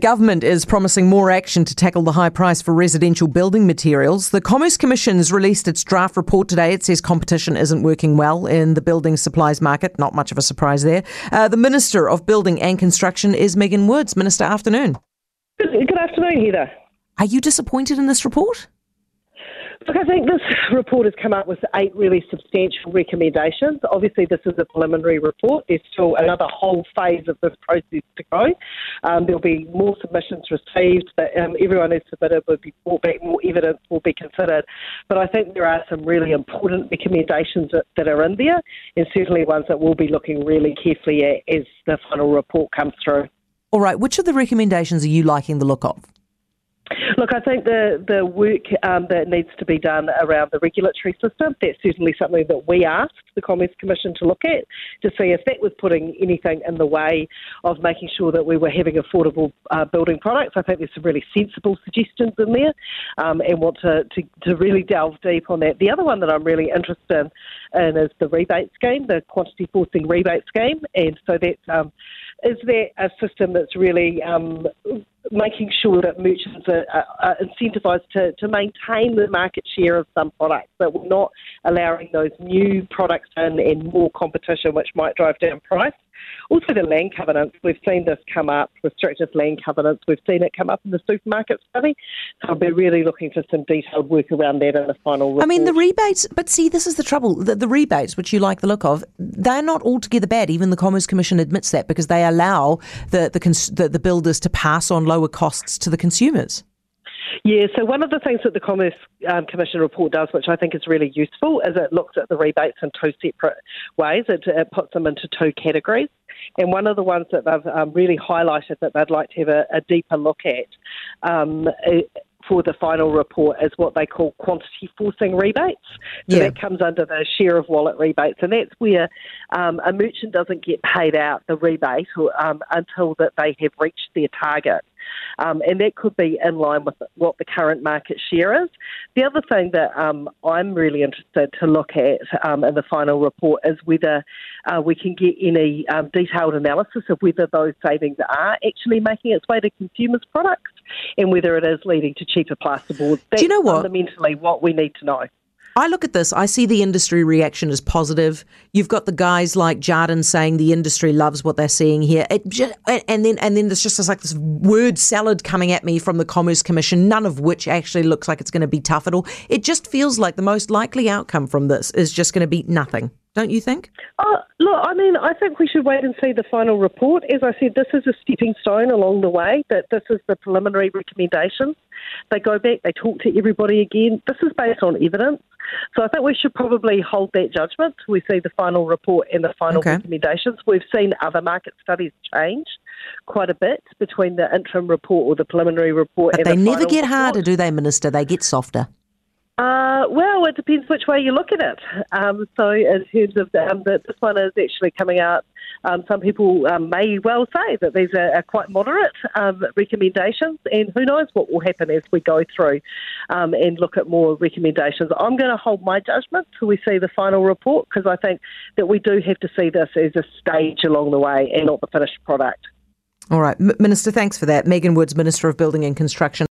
government is promising more action to tackle the high price for residential building materials. The Commerce Commission has released its draft report today. It says competition isn't working well in the building supplies market. Not much of a surprise there. Uh, the Minister of Building and Construction is Megan Woods. Minister, afternoon. Good, good afternoon, Heather. Are you disappointed in this report? Look, I think this report has come up with eight really substantial recommendations. Obviously, this is a preliminary report. There's still another whole phase of this process to go. Um, there'll be more submissions received, but um, everyone who's submitted will be brought back, more evidence will be considered. But I think there are some really important recommendations that, that are in there, and certainly ones that we'll be looking really carefully at as the final report comes through. All right, which of the recommendations are you liking the look of? Look, I think the, the work um, that needs to be done around the regulatory system, that's certainly something that we asked the Commerce Commission to look at to see if that was putting anything in the way of making sure that we were having affordable uh, building products. I think there's some really sensible suggestions in there um, and want to, to, to, really delve deep on that. The other one that I'm really interested in is the rebate scheme, the quantity forcing rebate scheme. And so that's, um, is that a system that's really um, making sure that merchants are, are, incentivised to, to maintain the market share of some products, that we're not allowing those new products in and more competition, which might drive down price. Also, the land covenants. We've seen this come up, restrictive land covenants. We've seen it come up in the supermarket study. So I'll be really looking for some detailed work around that in the final report. I mean, the rebates, but see, this is the trouble. The, the rebates, which you like the look of, they're not altogether bad. Even the Commerce Commission admits that because they allow the, the, cons- the, the builders to pass on lower costs to the consumers. Yeah, so one of the things that the Commerce um, Commission report does, which I think is really useful, is it looks at the rebates in two separate ways. It, it puts them into two categories. And one of the ones that they've um, really highlighted that they'd like to have a, a deeper look at um, for the final report is what they call quantity forcing rebates. So yeah. that comes under the share of wallet rebates, and that's where um, a merchant doesn't get paid out the rebate or, um, until that they have reached their target. Um, and that could be in line with what the current market share is. The other thing that um, I'm really interested to look at um, in the final report is whether uh, we can get any um, detailed analysis of whether those savings are actually making its way to consumers' products and whether it is leading to cheaper plasterboard. That's Do you know what? fundamentally what we need to know. I look at this, I see the industry reaction as positive. You've got the guys like Jarden saying the industry loves what they're seeing here. Just, and then and then there's just like this word salad coming at me from the Commerce Commission, none of which actually looks like it's going to be tough at all. It just feels like the most likely outcome from this is just going to be nothing. Don't you think? Uh, look, I mean, I think we should wait and see the final report. As I said, this is a stepping stone along the way, that this is the preliminary recommendations. They go back, they talk to everybody again. This is based on evidence. So I think we should probably hold that judgment till we see the final report and the final okay. recommendations. We've seen other market studies change quite a bit between the interim report or the preliminary report but they the never get report. harder, do they, Minister? They get softer. Uh, well, it depends which way you look at it. Um, so, in terms of um, the, this one is actually coming out, um, some people um, may well say that these are, are quite moderate um, recommendations, and who knows what will happen as we go through um, and look at more recommendations. I'm going to hold my judgment till we see the final report because I think that we do have to see this as a stage along the way and not the finished product. All right, M- Minister, thanks for that. Megan Woods, Minister of Building and Construction.